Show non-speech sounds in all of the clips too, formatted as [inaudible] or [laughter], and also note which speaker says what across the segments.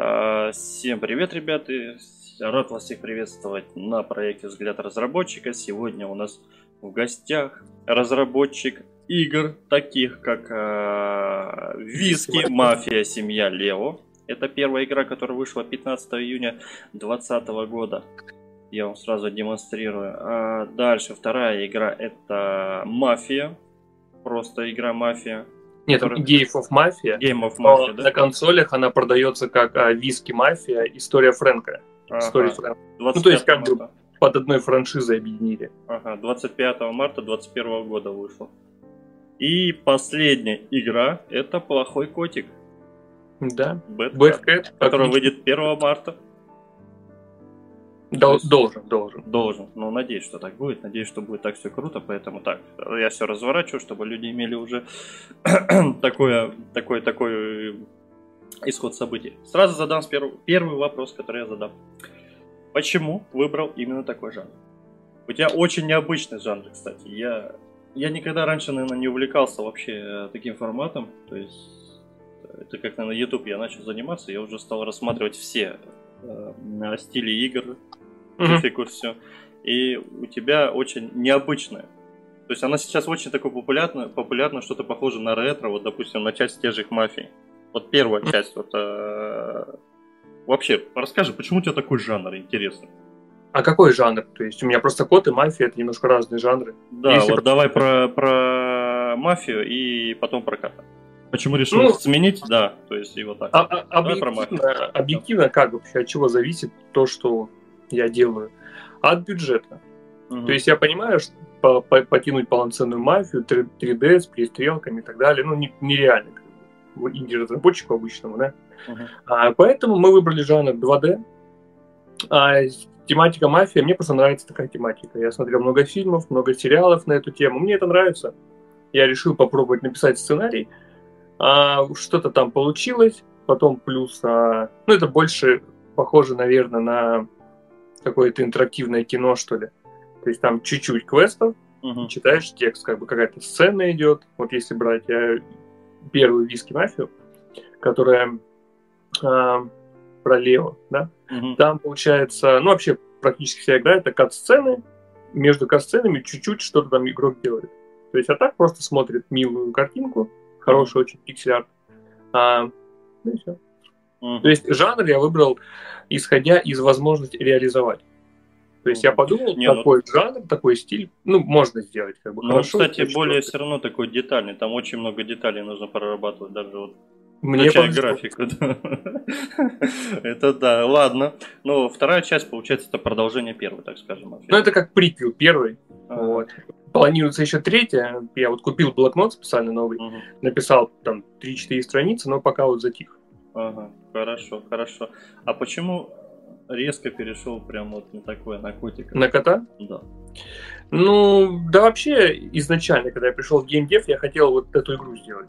Speaker 1: А, всем привет, ребята! Рад вас всех приветствовать на проекте «Взгляд разработчика». Сегодня у нас в гостях разработчик игр, таких как э, Виски, Мафия, Семья Лео. Это первая игра, которая вышла 15 июня 2020 года. Я вам сразу демонстрирую. А дальше вторая игра это Мафия. Просто игра Мафия.
Speaker 2: Нет, который... Game of Mafia.
Speaker 1: Game of Mafia,
Speaker 2: да? На консолях она продается как а, Виски Мафия, История Фрэнка.
Speaker 1: Ага. История Фрэнка.
Speaker 2: Ну, то есть как бы под одной франшизой объединили.
Speaker 1: Ага, 25 марта 2021 года вышла. И последняя игра это Плохой котик.
Speaker 2: Да.
Speaker 1: Bad, Bad Cat, который выйдет 1 марта.
Speaker 2: Дол- есть, должен, должен.
Speaker 1: Должен. Ну, надеюсь, что так будет. Надеюсь, что будет так все круто. Поэтому так, я все разворачиваю, чтобы люди имели уже [clears throat] такое, такой, такой исход событий. Сразу задам первый, первый вопрос, который я задам. Почему выбрал именно такой жанр? У тебя очень необычный жанр, кстати. Я, я никогда раньше, наверное, не увлекался вообще э, таким форматом. То есть, это как, наверное, YouTube я начал заниматься, я уже стал рассматривать все э, стили игр, графику, mm-hmm. все. И у тебя очень необычная. То есть она сейчас очень такой популярна, популярна что-то похоже на ретро, вот, допустим, на часть тех же мафий. Вот первая mm-hmm. часть, вот э, вообще, расскажи, почему у тебя такой жанр интересный?
Speaker 2: А какой жанр? То есть у меня просто кот и мафия это немножко разные жанры.
Speaker 1: Да, Если вот про... давай про, про мафию и потом про кота. Почему решил ну, сменить? Да, то есть его так. А,
Speaker 2: а, объективно, объективно как вообще, от чего зависит то, что я делаю, от бюджета. Угу. То есть я понимаю, что по, по, потянуть полноценную мафию, 3D с перестрелками и так далее, ну, не, нереально инди-разработчику обычному, да. Uh-huh. А, поэтому мы выбрали жанр 2D. А тематика мафия, мне просто нравится такая тематика. Я смотрел много фильмов, много сериалов на эту тему. Мне это нравится. Я решил попробовать написать сценарий. А, что-то там получилось. Потом плюс, а, ну это больше похоже, наверное, на какое-то интерактивное кино, что ли. То есть там чуть-чуть квестов, uh-huh. читаешь текст, как бы какая-то сцена идет. Вот если брать я первую виски мафию, которая э, про Лео, да, угу. там получается, ну вообще практически вся игра это кат-сцены, между кат-сценами чуть-чуть что-то там игрок делает. То есть, а так просто смотрит милую картинку, хороший очень пиксель-арт, а, ну и все. Угу. То есть жанр я выбрал, исходя из возможности реализовать. То есть я подумал, Не, ну такой ну... жанр, такой стиль, ну, можно сделать как бы
Speaker 1: Ну, хорошо, кстати, более все равно такой детальный, там очень много деталей нужно прорабатывать, даже вот мне графику. это да, ладно. Ну, вторая часть, получается, это продолжение первой, так скажем.
Speaker 2: Ну, это как приквел первый. Вот. Планируется еще третья. Я вот купил блокнот специально новый, написал там 3-4 страницы, но пока вот затих.
Speaker 1: Ага, хорошо, хорошо. А почему резко перешел прям вот на такое, на котика.
Speaker 2: На кота?
Speaker 1: Да.
Speaker 2: Ну, да вообще, изначально, когда я пришел в геймдев, я хотел вот эту игру сделать.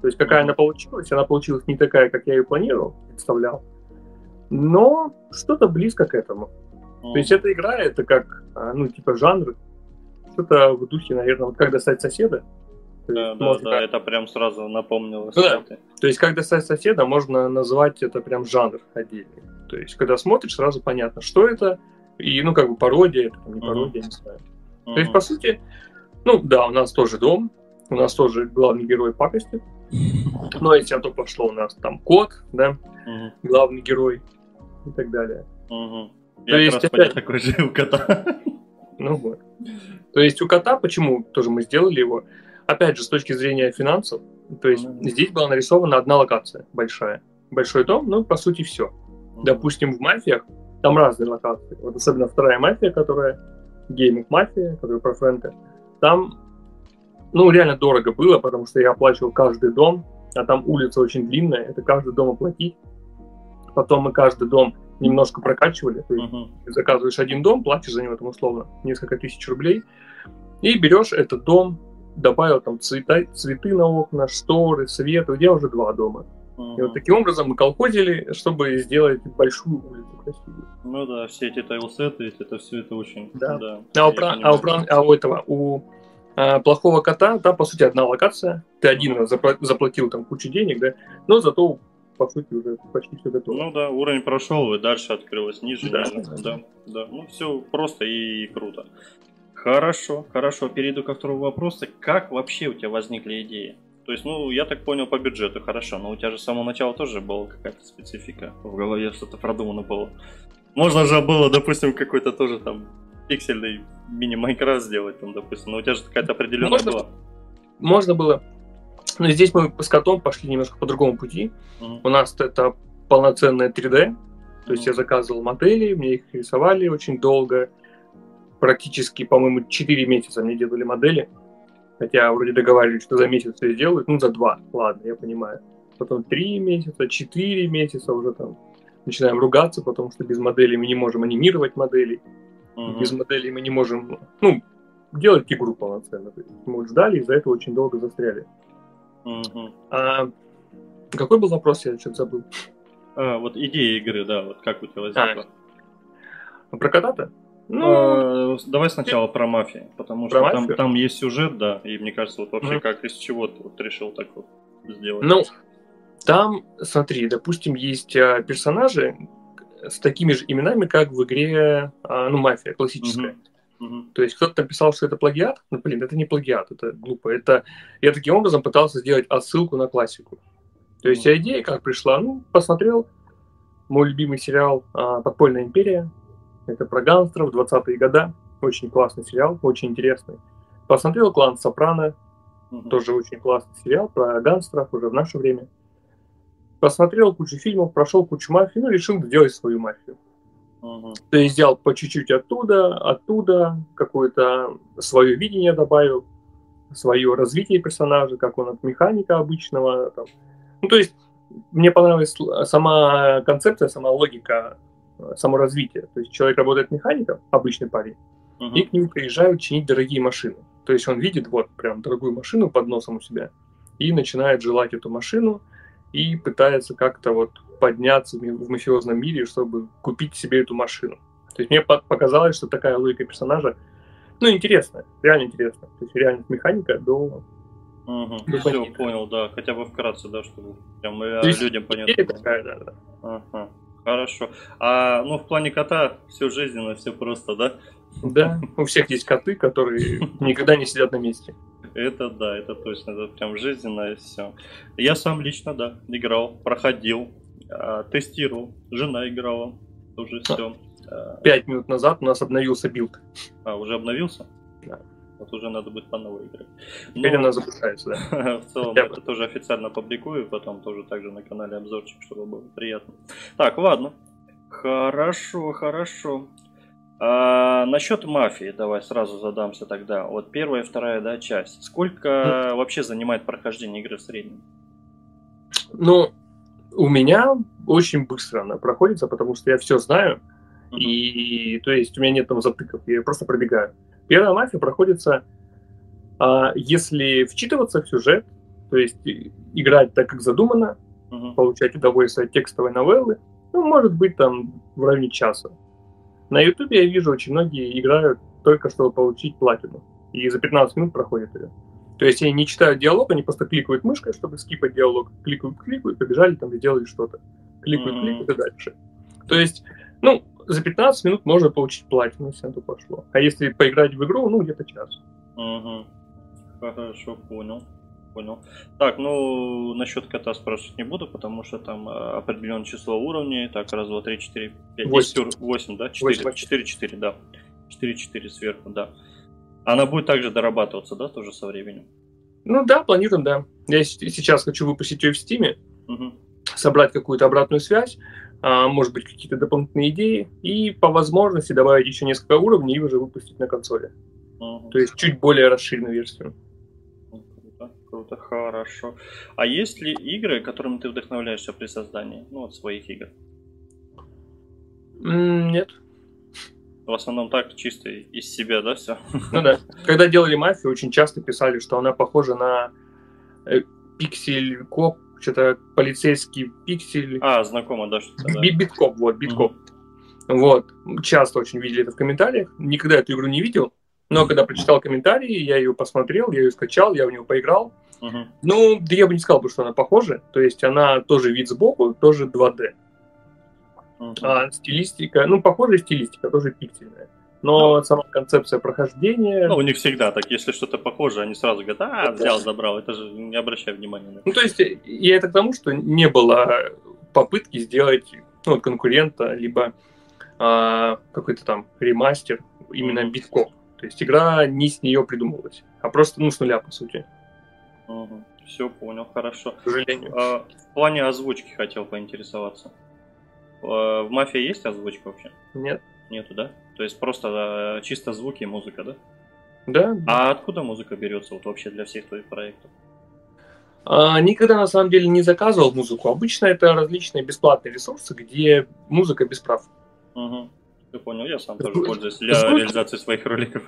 Speaker 2: То есть какая mm-hmm. она получилась, она получилась не такая, как я ее планировал, представлял, но что-то близко к этому. Mm-hmm. То есть эта игра, это как, а, ну, типа жанр, что-то в духе, наверное, вот как достать соседа.
Speaker 1: Да, да, да, как... это прям сразу напомнило.
Speaker 2: Ну, да. То есть, как достать соседа, можно назвать это прям жанр отдельный. То есть, когда смотришь, сразу понятно, что это, и, ну, как бы пародия, это не пародия, uh-huh. не знаю. Uh-huh. То есть, по сути, ну, да, у нас тоже дом, у нас тоже главный герой пакостит, но если а то пошло, у нас там кот, да, uh-huh. главный герой и так далее.
Speaker 1: Uh-huh. То Я есть, опять... такой же у кота.
Speaker 2: Ну вот. То есть у кота, почему тоже мы сделали его, опять же, с точки зрения финансов, то есть mm-hmm. здесь была нарисована одна локация большая. Большой дом, ну, по сути, все. Допустим, в мафиях там разные локации. Вот особенно вторая мафия, которая гейминг мафия, которая про Фрэнка. Там, ну, реально дорого было, потому что я оплачивал каждый дом, а там улица очень длинная, это каждый дом оплатить. Потом мы каждый дом немножко прокачивали. То есть uh-huh. заказываешь один дом, платишь за него там условно несколько тысяч рублей, и берешь этот дом, добавил там цвета, цветы на окна, шторы, свет, у тебя уже два дома. Uh-huh. И вот таким образом мы колхозили, чтобы сделать большую улицу красивую.
Speaker 1: Ну да, все эти тайлсеты, это все это очень...
Speaker 2: Да. да а, у, а, у, а у этого, у а, плохого кота, там, по сути, одна локация. Ты один раз запла- заплатил там кучу денег, да, но зато по сути, уже почти все готово.
Speaker 1: Ну да, уровень прошел, и дальше открылось ниже, да. ниже. Да, да. Ну, все просто и круто. Хорошо, хорошо. Перейду ко второму вопросу. Как вообще у тебя возникли идеи? То есть, ну, я так понял, по бюджету хорошо, но у тебя же с самого начала тоже была какая-то специфика. В голове что-то продумано было. Можно же было, допустим, какой-то тоже там пиксельный мини-майнкрафт сделать, там, допустим, но у тебя же какая-то определенная
Speaker 2: можно,
Speaker 1: была.
Speaker 2: Можно было. Но здесь мы с котом пошли немножко по другому пути. Mm-hmm. У нас это полноценное 3D. То mm-hmm. есть я заказывал модели, мне их рисовали очень долго. Практически, по-моему, 4 месяца мне делали модели. Хотя вроде договаривались, что за месяц все сделают. Ну, за два, ладно, я понимаю. Потом 3 месяца, 4 месяца уже там начинаем ругаться, потому что без моделей мы не можем анимировать модели. Uh-huh. Без моделей мы не можем, ну, делать игру полноценно. Мы вот ждали, из-за этого очень долго застряли. Uh-huh. А, какой был вопрос, я что-то забыл.
Speaker 1: А, вот идея игры, да, вот как у тебя возникла.
Speaker 2: А, про кота-то?
Speaker 1: Ну, а, давай сначала про мафию, потому про что там, там есть сюжет, да, и мне кажется, вот вообще mm. как из чего ты вот решил так вот сделать.
Speaker 2: Ну, там, смотри, допустим, есть а, персонажи с такими же именами, как в игре, а, ну, мафия классическая. Mm-hmm. Mm-hmm. То есть кто-то написал, что это плагиат, ну, блин, это не плагиат, это глупо. Это я таким образом пытался сделать отсылку на классику. То есть mm-hmm. идея как пришла, ну, посмотрел мой любимый сериал «Подпольная империя», это про гангстеров, 20-е года. Очень классный сериал, очень интересный. Посмотрел «Клан Сопрано», угу. тоже очень классный сериал про гангстеров уже в наше время. Посмотрел кучу фильмов, прошел кучу мафии, ну, решил сделать свою мафию. Угу. То есть взял по чуть-чуть оттуда, оттуда, какое-то свое видение добавил, свое развитие персонажа, как он от механика обычного. Там. Ну, то есть мне понравилась сама концепция, сама логика саморазвития. То есть человек работает механиком, обычный парень, uh-huh. и к нему приезжают чинить дорогие машины. То есть он видит вот прям дорогую машину под носом у себя и начинает желать эту машину и пытается как-то вот подняться в мафиозном мире, чтобы купить себе эту машину. То есть мне показалось, что такая логика персонажа, ну, интересная, реально интересная. То есть реально механика до
Speaker 1: Угу, все, понял, да. Хотя бы вкратце, да, чтобы прям людям понятно. Такая, да, да. Ага. Хорошо. А ну в плане кота все жизненно, все просто, да?
Speaker 2: Да, у всех есть коты, которые [laughs] никогда не сидят на месте.
Speaker 1: Это да, это точно, это прям жизненно и все. Я сам лично, да, играл, проходил, а, тестировал, жена играла, уже все.
Speaker 2: Пять минут назад у нас обновился билд.
Speaker 1: А, уже обновился? Да. Вот уже надо будет по новой играть.
Speaker 2: Теперь Но... она запускается, да. [laughs]
Speaker 1: В целом, это тоже официально публикую, потом тоже также на канале обзорчик, чтобы было приятно. Так, ладно. Хорошо, хорошо. А, насчет мафии, давай сразу задамся тогда. Вот первая и вторая да, часть. Сколько вообще занимает прохождение игры в среднем?
Speaker 2: Ну, у меня очень быстро она проходится, потому что я все знаю. Uh-huh. И то есть у меня нет там затыков, я просто пробегаю. Первая мафия проходится, а, если вчитываться в сюжет, то есть играть так, как задумано, uh-huh. получать удовольствие от текстовой новеллы, ну, может быть, там в районе часа. На Ютубе я вижу, очень многие играют только чтобы получить платину. И за 15 минут проходят ее. То есть они не читают диалог, они просто кликают мышкой, чтобы скипать диалог. Кликают, кликают, побежали там и делают что-то. Кликают, mm-hmm. кликают и дальше. То есть, ну, за 15 минут можно получить платину, если это пошло. А если поиграть в игру, ну, где-то час.
Speaker 1: Угу. Хорошо, понял. Понял. Так, ну, насчет кота спрашивать не буду, потому что там а, определенное число уровней. Так, раз, два, три, четыре, пять, десять, восемь, да? Четыре, четыре, четыре, да. Четыре, четыре сверху, да. Она будет также дорабатываться, да, тоже со временем?
Speaker 2: Ну да, планируем, да. Я сейчас хочу выпустить ее в Стиме, угу. собрать какую-то обратную связь, может быть, какие-то дополнительные идеи, и по возможности добавить еще несколько уровней и уже выпустить на консоли. uh То есть чуть более расширенную версию.
Speaker 1: Круто, круто, хорошо. А есть ли игры, которыми ты вдохновляешься при создании, ну, от своих игр?
Speaker 2: Нет.
Speaker 1: В основном так, чисто из себя, да, все?
Speaker 2: Ну да. Когда делали мафию, очень часто писали, что она похожа на э, пиксель коп что-то полицейский пиксель.
Speaker 1: А, знакомо, да, что-то. Да.
Speaker 2: Биткоп, вот, биткоп. Угу. Вот. Часто очень видели это в комментариях. Никогда эту игру не видел. Но когда прочитал комментарии, я ее посмотрел, я ее скачал, я в нее поиграл. Угу. Ну, да я бы не сказал, что она похожа. То есть она тоже вид сбоку, тоже 2D. Угу. А стилистика, ну, похожая стилистика, тоже пиксельная. Но ну, сама концепция прохождения...
Speaker 1: Ну, у них всегда так, если что-то похоже, они сразу говорят, а, взял, забрал, это же не обращай внимания на это.
Speaker 2: Ну, то есть, я это к тому, что не было попытки сделать ну, конкурента, либо а, какой-то там ремастер именно mm-hmm. биткоп. То есть игра не с нее придумывалась, а просто ну, с нуля, по сути.
Speaker 1: Угу. Все понял, хорошо.
Speaker 2: К сожалению.
Speaker 1: А, в плане озвучки хотел поинтересоваться. А, в мафии есть озвучка вообще?
Speaker 2: Нет.
Speaker 1: Нету, да? То есть просто чисто звуки и музыка, да?
Speaker 2: Да.
Speaker 1: А откуда музыка берется вот вообще для всех твоих проектов?
Speaker 2: А, никогда на самом деле не заказывал музыку. Обычно это различные бесплатные ресурсы, где музыка без прав.
Speaker 1: Угу. Ты понял, я сам тоже пользуюсь [laughs] для звуки, реализации своих роликов.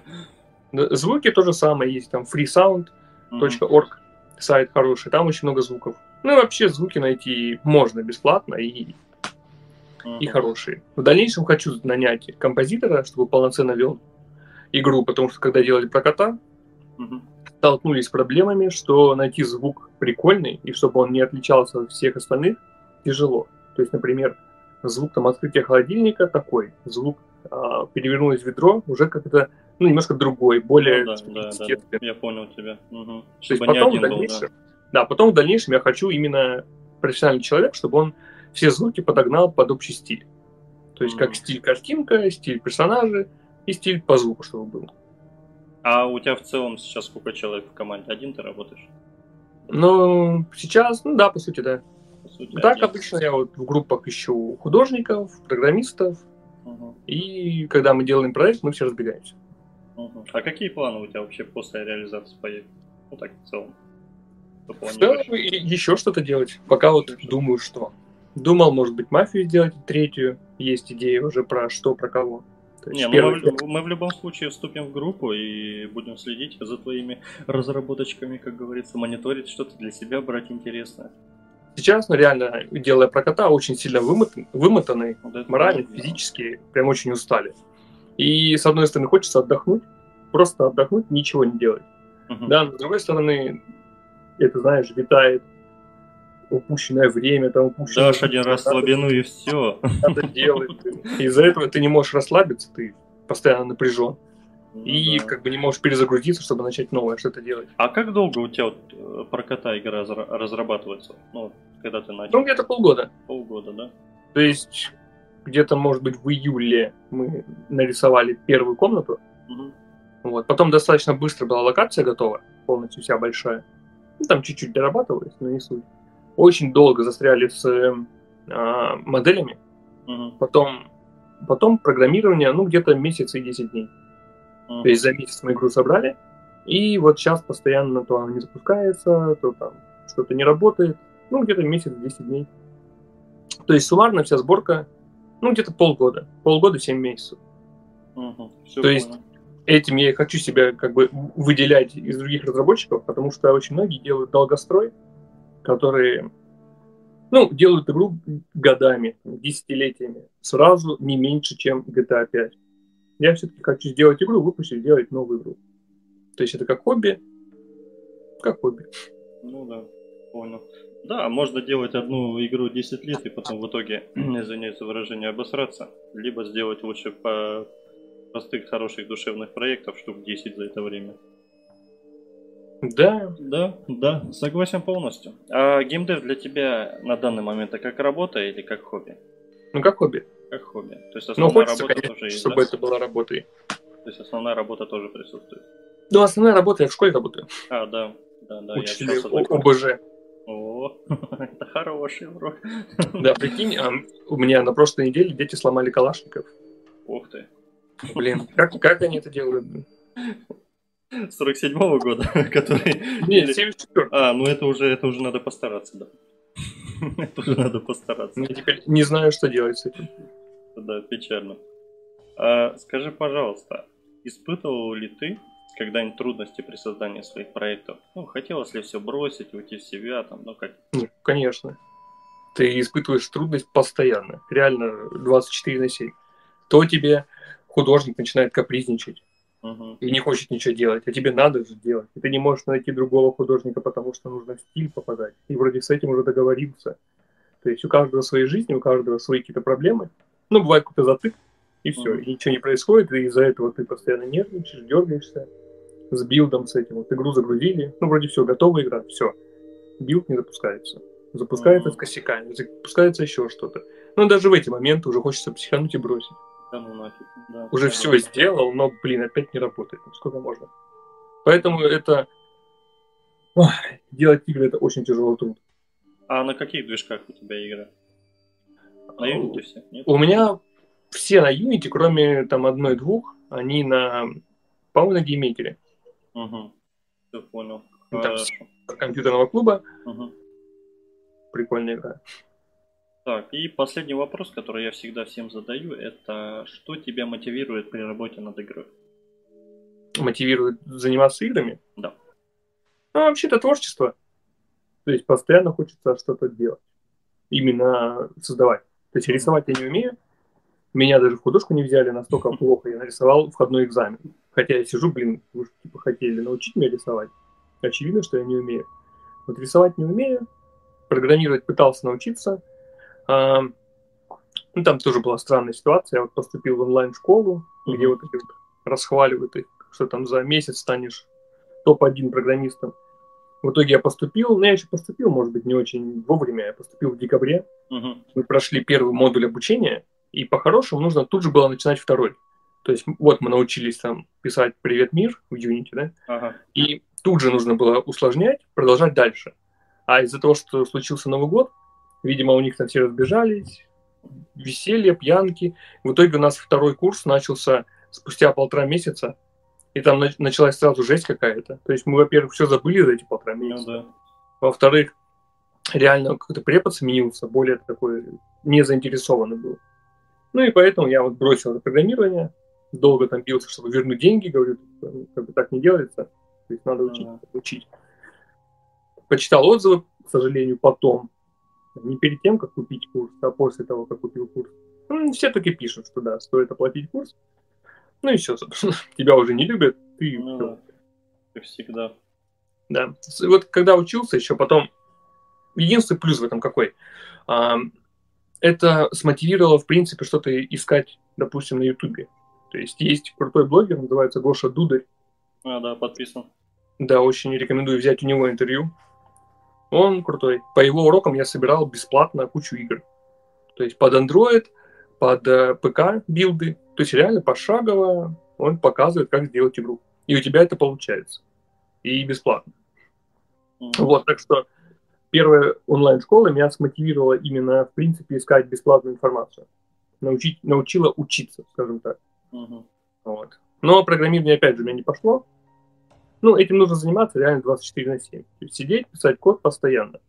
Speaker 2: Звуки то же самое есть, там freesound.org, сайт хороший, там очень много звуков. Ну и вообще звуки найти можно бесплатно и, и хорошие. В дальнейшем хочу нанять композитора, чтобы полноценно вел игру, потому что когда делали про кота, uh-huh. столкнулись с проблемами, что найти звук прикольный, и чтобы он не отличался от всех остальных, тяжело. То есть, например, звук там открытия холодильника такой, звук а, перевернулось ведро уже как-то ну, немножко другой, более
Speaker 1: ну, да, да, да, я понял тебя. Угу.
Speaker 2: То есть потом в дальнейшем, был, да. да, потом в дальнейшем я хочу именно профессиональный человек, чтобы он все звуки подогнал под общий стиль. То есть как стиль картинка, стиль персонажа и стиль по звуку, чтобы был.
Speaker 1: А у тебя в целом сейчас сколько человек в команде? Один ты работаешь?
Speaker 2: Ну, сейчас, ну да, по сути, да сути. Так один. обычно я вот в группах ищу художников, программистов, угу. и когда мы делаем проект, мы все разбегаемся.
Speaker 1: Угу. А какие планы у тебя вообще после реализации проекта? Ну так в целом.
Speaker 2: В целом еще что-то делать. Пока вот думаю, что. Думал, может быть, мафию сделать третью. Есть идея уже про что, про кого.
Speaker 1: Не, ну мы, мы, мы в любом случае вступим в группу и будем следить за твоими разработочками, как говорится, мониторить что-то для себя, брать интересное.
Speaker 2: Сейчас, ну, реально, делая про кота, очень сильно вымотан, вымотаны, вот морально, физически, прям очень устали. И, с одной стороны, хочется отдохнуть, просто отдохнуть, ничего не делать. Uh-huh. Да, но с другой стороны, это, знаешь, витает упущенное время, там упущенное...
Speaker 1: Дашь один раз слабину и все.
Speaker 2: Надо делать. Из-за этого ты не можешь расслабиться, ты постоянно напряжен. Ну, и да. как бы не можешь перезагрузиться, чтобы начать новое что-то делать.
Speaker 1: А как долго у тебя вот э, про кота игра разрабатывается? Ну, когда ты начал?
Speaker 2: Ну, где-то полгода.
Speaker 1: Полгода, да?
Speaker 2: То есть, где-то, может быть, в июле мы нарисовали первую комнату. Угу. Вот. Потом достаточно быстро была локация готова, полностью вся большая. Ну, там чуть-чуть дорабатывалось, но не суть. Очень долго застряли с э, моделями. Угу. Потом, потом программирование, ну, где-то месяц и 10 дней. То есть за месяц мы игру собрали, и вот сейчас постоянно то она не запускается, то там что-то не работает. Ну, где-то месяц, 10 дней. То есть суммарно вся сборка, ну, где-то полгода. Полгода, 7 месяцев. Угу, то понял. есть этим я хочу себя как бы выделять из других разработчиков, потому что очень многие делают долгострой, которые ну, делают игру годами, десятилетиями, сразу не меньше, чем GTA 5 я все-таки хочу сделать игру, выпустить, сделать новую игру. То есть это как хобби, как хобби.
Speaker 1: Ну да, понял. Да, можно делать одну игру 10 лет и потом в итоге, [clears throat] извиняюсь за выражение, обосраться. Либо сделать лучше по простых, хороших душевных проектов штук 10 за это время.
Speaker 2: Да.
Speaker 1: Да, да, согласен полностью. А геймдев для тебя на данный момент это как работа или как хобби?
Speaker 2: Ну, как хобби.
Speaker 1: Как хобби. То есть
Speaker 2: ну, основная ну, хочется, работа конечно, тоже есть, чтобы да? это была работой.
Speaker 1: То есть основная работа тоже присутствует.
Speaker 2: Ну, основная работа я в школе работаю.
Speaker 1: А, да. Да, да,
Speaker 2: Учитель ОБЖ.
Speaker 1: О, [laughs] это хороший урок.
Speaker 2: Да, прикинь, а, у меня на прошлой неделе дети сломали калашников.
Speaker 1: Ух ты.
Speaker 2: Блин, как, как они это делают?
Speaker 1: 47-го года, [laughs] который...
Speaker 2: Нет, 74
Speaker 1: А, ну это уже, это уже надо постараться, да. [laughs] Это уже надо постараться.
Speaker 2: Я теперь не знаю, что делать с этим.
Speaker 1: Да, печально. А, скажи, пожалуйста, испытывал ли ты когда-нибудь трудности при создании своих проектов? Ну, хотелось ли все бросить, уйти в себя, там, ну как?
Speaker 2: Ну, конечно. Ты испытываешь трудность постоянно, реально 24 на 7. То тебе художник начинает капризничать,
Speaker 1: Мгм.
Speaker 2: и не хочет ничего делать, а тебе надо же делать. И ты не можешь найти другого художника, потому что нужно в стиль попадать. И вроде с этим уже договорился. То есть у каждого свои жизни, у каждого свои какие-то проблемы. Ну, бывает какой-то затык, и все,
Speaker 1: Мгм.
Speaker 2: и ничего не происходит, и из-за этого ты постоянно нервничаешь, дергаешься с билдом с этим. Вот игру загрузили, ну, вроде все, готова игра, все. Билд не запускается. Запускается
Speaker 1: Мгм.
Speaker 2: с косяками, запускается еще что-то. Ну, даже в эти моменты уже хочется психануть и бросить.
Speaker 1: Ну нафиг. Да,
Speaker 2: Уже
Speaker 1: да,
Speaker 2: все сделал, но, блин, опять не работает. Ну, сколько можно? Поэтому это... Ох, делать игры это очень тяжелый труд.
Speaker 1: А на каких движках у тебя игры? На Unity все? Нет?
Speaker 2: У меня все на Unity, кроме там одной-двух, они на, по-моему, на GameMaker е.
Speaker 1: Угу. Все понял.
Speaker 2: Там компьютерного клуба.
Speaker 1: Мгм.
Speaker 2: Прикольная игра.
Speaker 1: Так, и последний вопрос, который я всегда всем задаю, это что тебя мотивирует при работе над игрой?
Speaker 2: Мотивирует заниматься играми.
Speaker 1: Да.
Speaker 2: Ну, вообще-то творчество. То есть постоянно хочется что-то делать. Именно создавать. То есть рисовать я не умею. Меня даже в художку не взяли, настолько [laughs] плохо я нарисовал входной экзамен. Хотя я сижу, блин, вы же типа хотели научить меня рисовать. Очевидно, что я не умею. Вот рисовать не умею, программировать пытался научиться. А, ну, там тоже была странная ситуация. Я вот поступил в онлайн-школу, где
Speaker 1: Мгм.
Speaker 2: вот эти вот расхваливают их, что там за месяц станешь топ-1 программистом. В итоге я поступил, ну я еще поступил, может быть, не очень вовремя, я поступил в декабре.
Speaker 1: Мгм.
Speaker 2: Мы прошли первый модуль обучения, и по-хорошему нужно тут же было начинать второй. То есть вот мы научились там писать «Привет, мир» в Unity, да,
Speaker 1: Ага.
Speaker 2: и тут же нужно было усложнять, продолжать дальше. А из-за того, что случился Новый год, видимо, у них там все разбежались, веселье, пьянки. В итоге у нас второй курс начался спустя полтора месяца, и там нач- началась сразу жесть какая-то. То есть мы, во-первых, все забыли за эти полтора
Speaker 1: Ну
Speaker 2: месяца.
Speaker 1: да.
Speaker 2: Во-вторых, реально какой-то препод сменился, более такой не заинтересованный был. Ну и поэтому я вот бросил это программирование, долго там бился, чтобы вернуть деньги, говорю, «Ну, как бы так не делается, то есть надо учить,
Speaker 1: Ага.
Speaker 2: учить. Почитал отзывы, к сожалению, потом, не перед тем, как купить курс, а после того, как купил курс. Ну, все таки пишут, что да, стоит оплатить курс. Ну и все, собственно, [laughs] тебя уже не любят, ты
Speaker 1: Ну. Как всегда.
Speaker 2: Да. Вот когда учился еще потом, единственный плюс в этом какой? А, это смотивировало, в принципе, что-то искать, допустим, на Ютубе. То есть есть крутой блогер, называется Гоша Дударь.
Speaker 1: А, да, подписан.
Speaker 2: Да, очень рекомендую взять у него интервью. Он крутой. По его урокам я собирал бесплатно кучу игр. То есть под Android, под э, ПК билды. То есть реально пошагово он показывает, как сделать игру. И у тебя это получается. И бесплатно.
Speaker 1: Мгм.
Speaker 2: Вот, так что первая онлайн-школа меня смотивировала именно, в принципе, искать бесплатную информацию. Научить, научила учиться, скажем так.
Speaker 1: Мгм.
Speaker 2: Вот. Но программирование, опять же, у меня не пошло. Ну, этим нужно заниматься реально 24 на 7. То есть сидеть, писать код постоянно.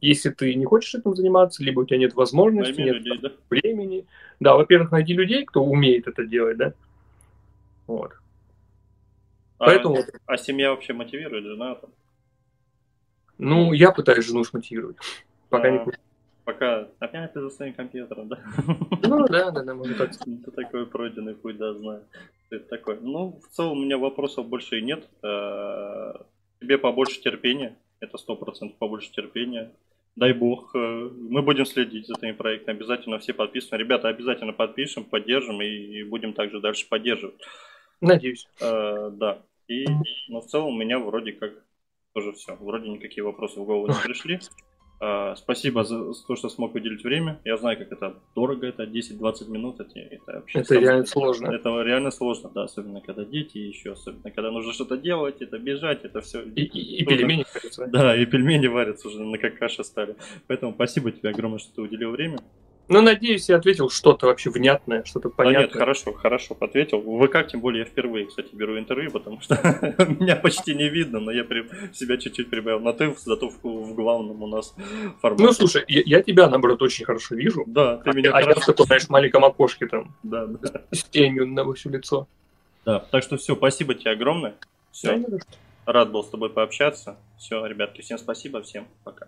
Speaker 2: Если ты не хочешь этим заниматься, либо у тебя нет возможности,
Speaker 1: Найми
Speaker 2: нет
Speaker 1: людей, да?
Speaker 2: времени. Да, во-первых, найди людей, кто умеет это делать, да. Вот.
Speaker 1: А,
Speaker 2: Поэтому,
Speaker 1: а семья вообще мотивирует, жена там?
Speaker 2: ну, я пытаюсь жену смотивировать. Пока не
Speaker 1: А, Пока опять ты за своим компьютером, да?
Speaker 2: Ну, да, да, да, можно так. [laughs]
Speaker 1: Это такой пройденный путь, да, знаю. Это такое. Ну, в целом у меня вопросов больше и нет. Э, Тебе побольше терпения. Это сто процентов побольше терпения. Дай бог. э, Мы будем следить за твоими проектами. Обязательно все подписываем. Ребята, обязательно подпишем, поддержим и будем также дальше поддерживать.
Speaker 2: Надеюсь.
Speaker 1: Э, Да. И, но в целом у меня вроде как тоже все. Вроде никакие вопросы в голову не пришли. Э, Спасибо за то, что смог уделить время. Я знаю, как это дорого, это 10-20 минут. Это, это вообще
Speaker 2: Это реально сложно.
Speaker 1: Это реально сложно, да, особенно когда дети, еще особенно когда нужно что-то делать, это бежать, это все.
Speaker 2: И, и- и пельмени, кажется.
Speaker 1: Да, и пельмени варятся уже на как каша стали. Поэтому спасибо тебе огромное, что ты уделил время.
Speaker 2: Ну, надеюсь, я ответил что-то вообще внятное, что-то
Speaker 1: Да нет,
Speaker 2: понятное.
Speaker 1: хорошо, хорошо ответил. В ВК, тем более, я впервые, кстати, беру интервью, потому что [laughs] меня почти не видно, но я при- себя чуть-чуть прибавил на ты, зато в, в главном у нас формате.
Speaker 2: Ну, слушай, я, я тебя, наоборот, очень хорошо вижу.
Speaker 1: Да, ты
Speaker 2: А,
Speaker 1: меня
Speaker 2: а я в
Speaker 1: хорошо...
Speaker 2: таком, знаешь, маленьком окошке там,
Speaker 1: Да, да.
Speaker 2: с тенью на все лицо.
Speaker 1: да, так что все, спасибо тебе огромное. Все,
Speaker 2: Да,
Speaker 1: рад был с тобой пообщаться. Все, ребятки, всем спасибо, всем пока.